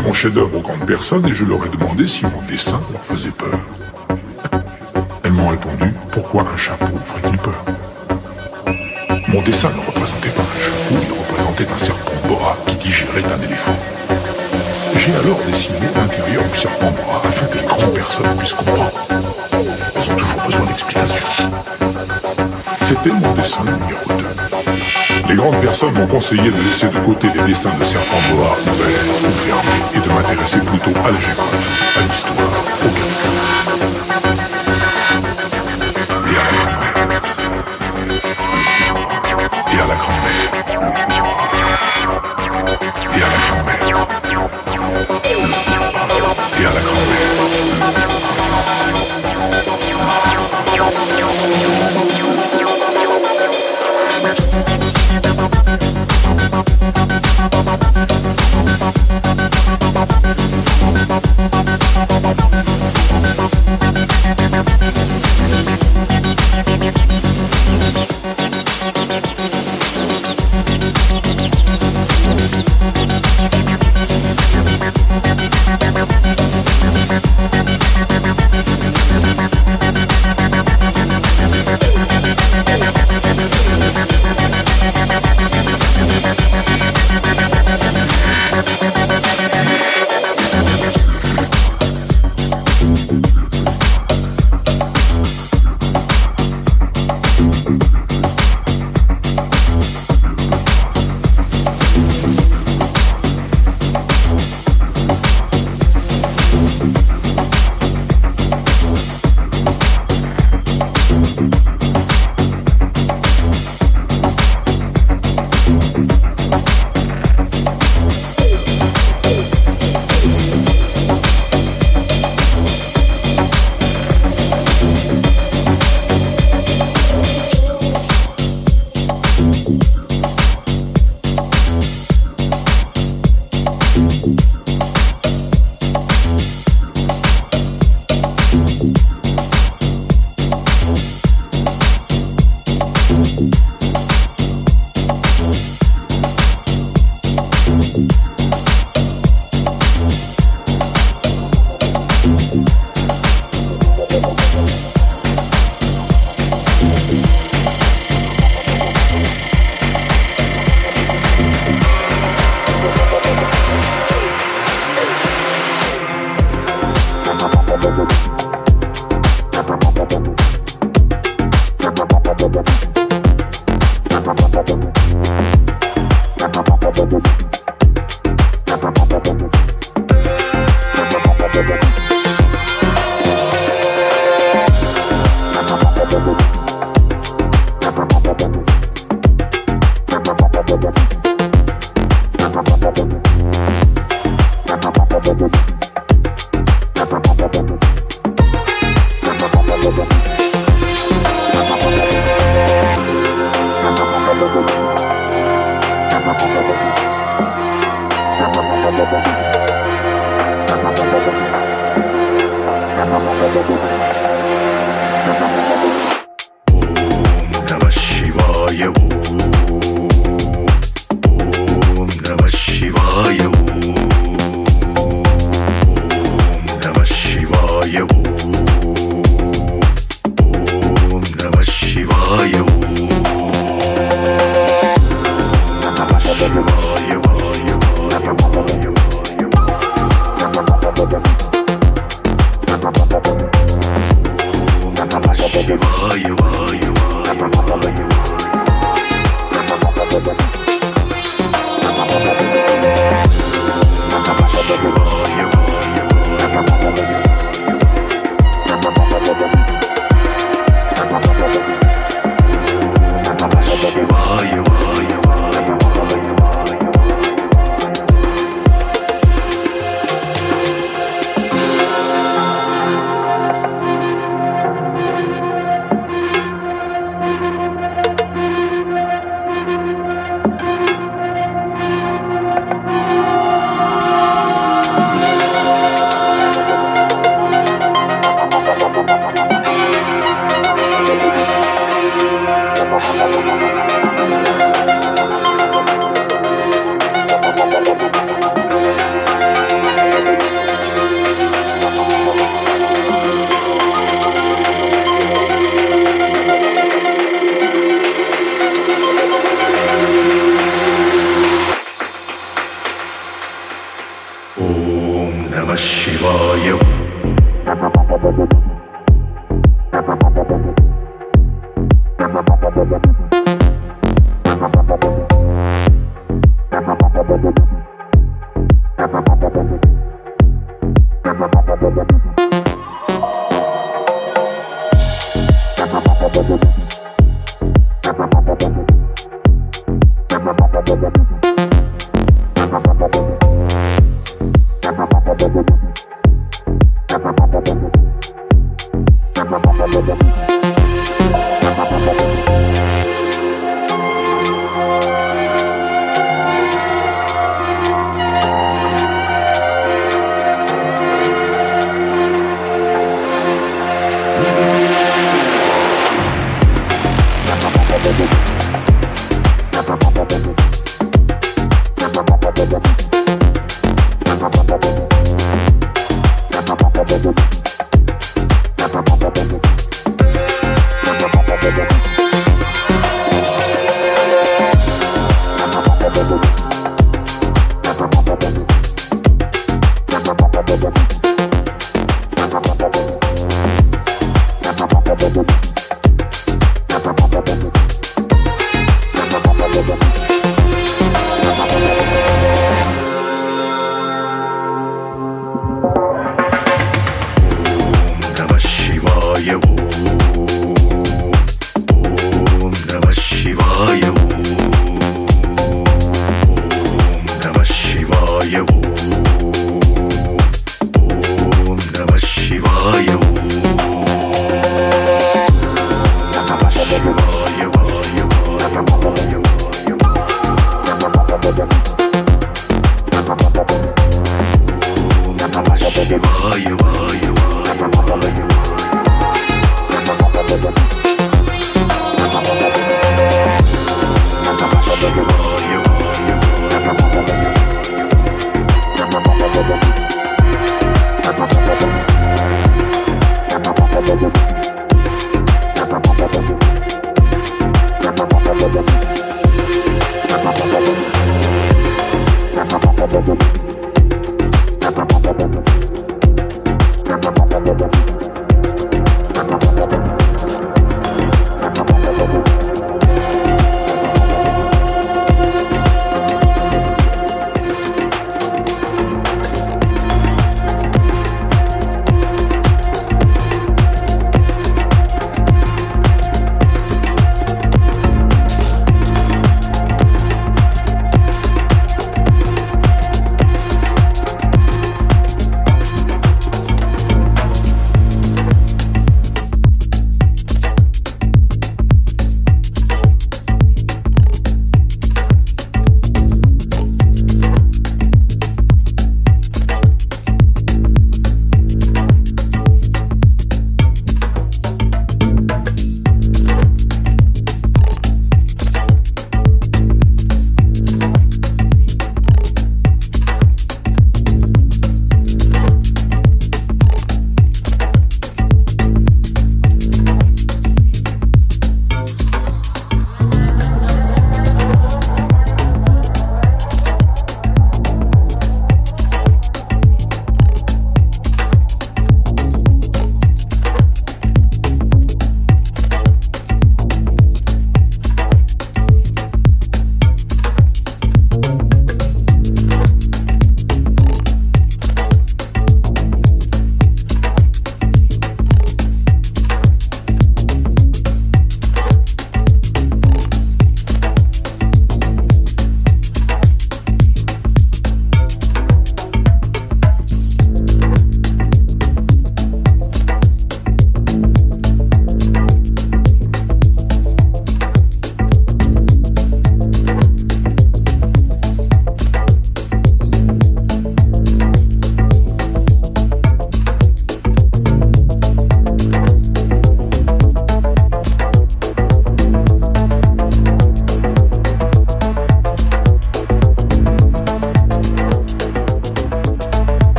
mon chef-d'œuvre aux grandes personnes et je leur ai demandé si mon dessin leur faisait peur. Elles m'ont répondu Pourquoi un chapeau ferait-il peur? Mon dessin ne représentait pas un chapeau, il représentait un serpent boa qui digérait un éléphant. J'ai alors dessiné l'intérieur du serpent boa afin que les grandes personnes puissent comprendre. Elles ont toujours besoin d'explications. C'était mon dessin numéro 2. Les grandes personnes m'ont conseillé de laisser de côté les dessins de serpents boa ouverts ou fermés et de m'intéresser plutôt à la géographie, à l'histoire, au capital.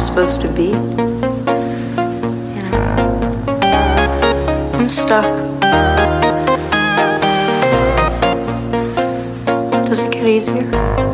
Supposed to be. You know, I'm stuck. Does it get easier?